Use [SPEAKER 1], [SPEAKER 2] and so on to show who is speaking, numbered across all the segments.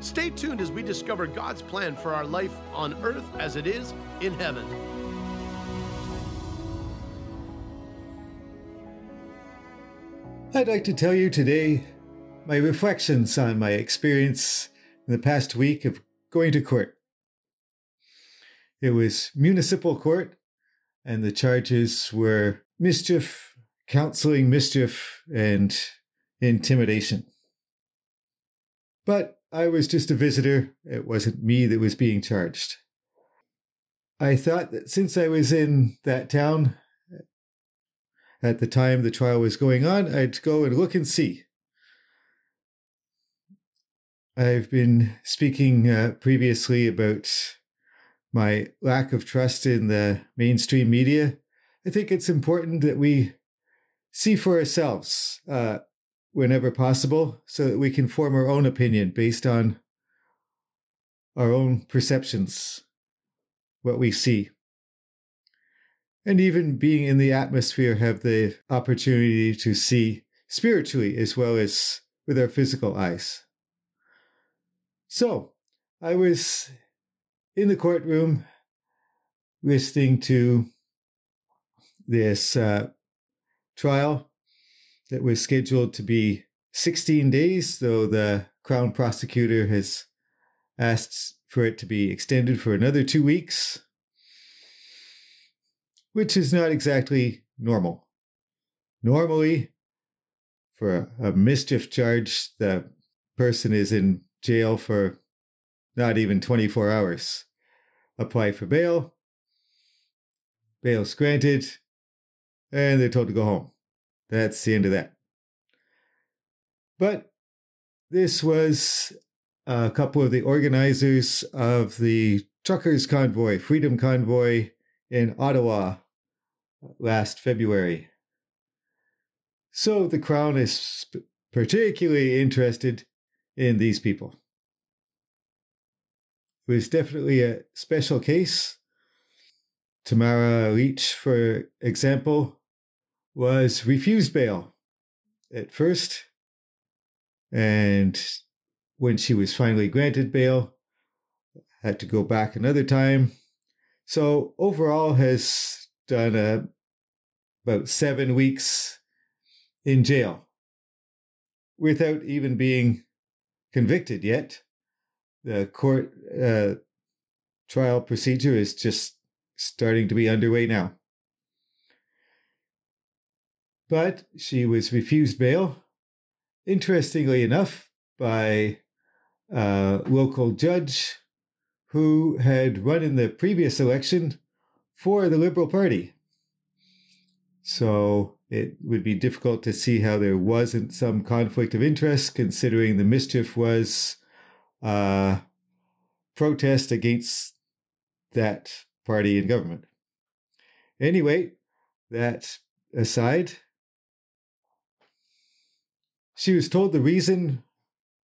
[SPEAKER 1] Stay tuned as we discover God's plan for our life on earth as it is in heaven.
[SPEAKER 2] I'd like to tell you today my reflections on my experience in the past week of going to court. It was municipal court, and the charges were mischief, counseling mischief, and intimidation. But I was just a visitor. It wasn't me that was being charged. I thought that since I was in that town at the time the trial was going on, I'd go and look and see. I've been speaking uh, previously about my lack of trust in the mainstream media. I think it's important that we see for ourselves uh, whenever possible so that we can form our own opinion based on our own perceptions, what we see and even being in the atmosphere have the opportunity to see spiritually as well as with our physical eyes. So I was in the courtroom listening to this uh, trial that was scheduled to be 16 days, though the Crown prosecutor has asked for it to be extended for another two weeks which is not exactly normal. Normally, for a mischief charge, the person is in jail for not even 24 hours. Apply for bail, bail's granted, and they're told to go home. That's the end of that. But this was a couple of the organizers of the Truckers Convoy, Freedom Convoy in Ottawa last February. So the Crown is particularly interested in these people. It was definitely a special case. Tamara Lich, for example, was refused bail at first. And when she was finally granted bail, had to go back another time so overall, has done a, about seven weeks in jail without even being convicted yet. The court uh, trial procedure is just starting to be underway now. But she was refused bail, interestingly enough, by a local judge who had run in the previous election for the Liberal Party. So it would be difficult to see how there wasn't some conflict of interest, considering the mischief was uh, protest against that party in government. Anyway, that aside, she was told the reason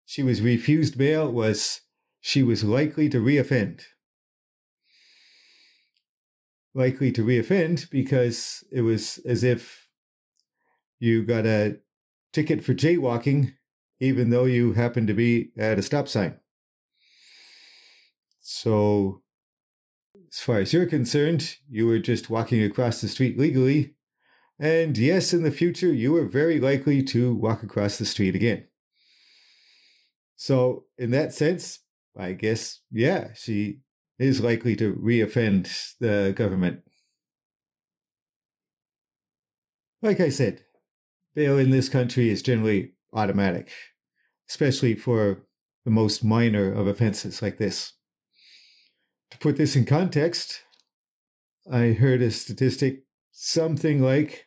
[SPEAKER 2] she was refused bail was she was likely to reoffend. Likely to reoffend because it was as if you got a ticket for jaywalking, even though you happened to be at a stop sign. So, as far as you're concerned, you were just walking across the street legally. And yes, in the future, you are very likely to walk across the street again. So, in that sense, I guess, yeah, she is likely to reoffend the government. Like I said, bail in this country is generally automatic, especially for the most minor of offenses like this. To put this in context, I heard a statistic something like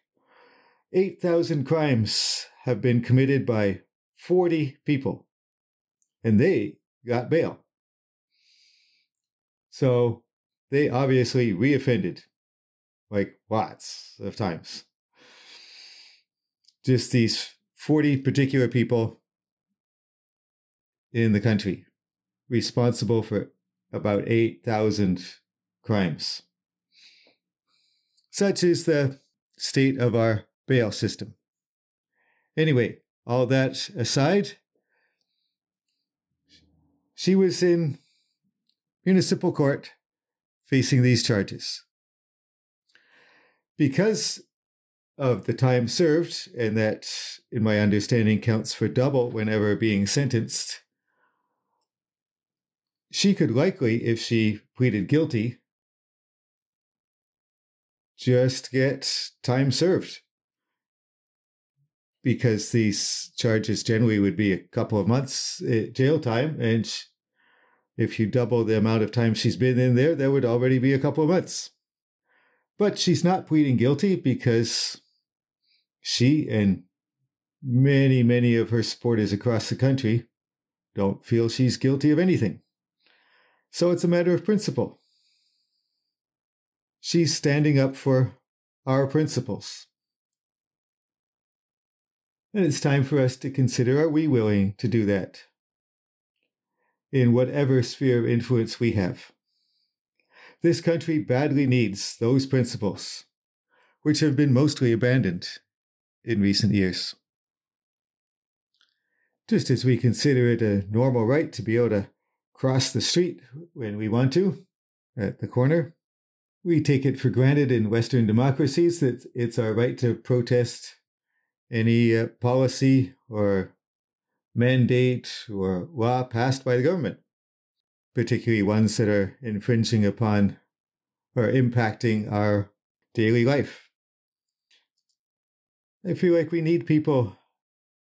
[SPEAKER 2] 8,000 crimes have been committed by 40 people, and they got bail. So they obviously reoffended like lots of times. Just these 40 particular people in the country responsible for about 8,000 crimes. Such is the state of our bail system. Anyway, all that aside, she was in municipal court facing these charges. Because of the time served, and that, in my understanding, counts for double whenever being sentenced, she could likely, if she pleaded guilty, just get time served. Because these charges generally would be a couple of months eh, jail time, and if you double the amount of time she's been in there, that would already be a couple of months. But she's not pleading guilty because she and many, many of her supporters across the country don't feel she's guilty of anything. So it's a matter of principle. She's standing up for our principles. And it's time for us to consider are we willing to do that? In whatever sphere of influence we have. This country badly needs those principles, which have been mostly abandoned in recent years. Just as we consider it a normal right to be able to cross the street when we want to at the corner, we take it for granted in Western democracies that it's our right to protest any uh, policy or mandate or law passed by the government particularly ones that are infringing upon or impacting our daily life. I feel like we need people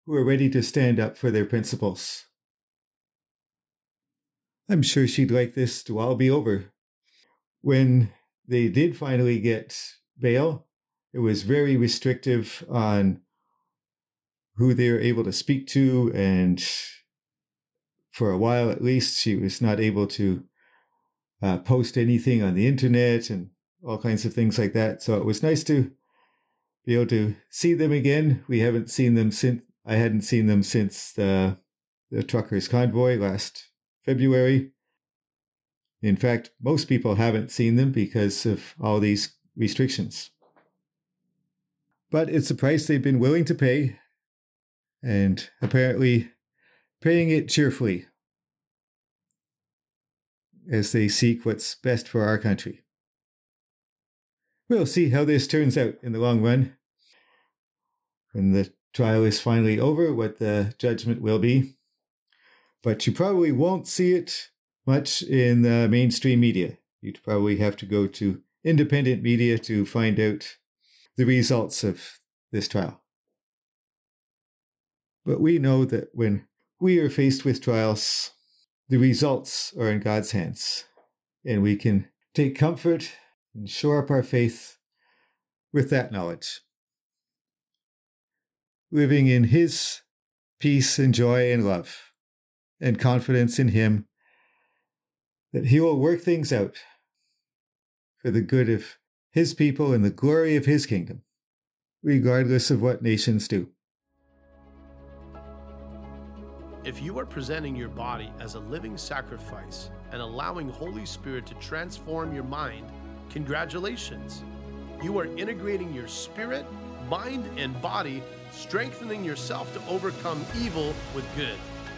[SPEAKER 2] who are ready to stand up for their principles. I'm sure she'd like this to all be over. When they did finally get bail, it was very restrictive on who they were able to speak to and for a while at least, she was not able to uh, post anything on the internet and all kinds of things like that. So it was nice to be able to see them again. We haven't seen them since I hadn't seen them since the the truckers convoy last February. In fact, most people haven't seen them because of all these restrictions. But it's a price they've been willing to pay, and apparently paying it cheerfully as they seek what's best for our country. We'll see how this turns out in the long run. When the trial is finally over, what the judgment will be. But you probably won't see it much in the mainstream media. You'd probably have to go to independent media to find out the results of this trial. But we know that when we are faced with trials, the results are in God's hands, and we can take comfort and shore up our faith with that knowledge. Living in His peace and joy and love, and confidence in Him that He will work things out for the good of His people and the glory of His kingdom, regardless of what nations do.
[SPEAKER 1] If you are presenting your body as a living sacrifice and allowing Holy Spirit to transform your mind, congratulations. You are integrating your spirit, mind, and body, strengthening yourself to overcome evil with good.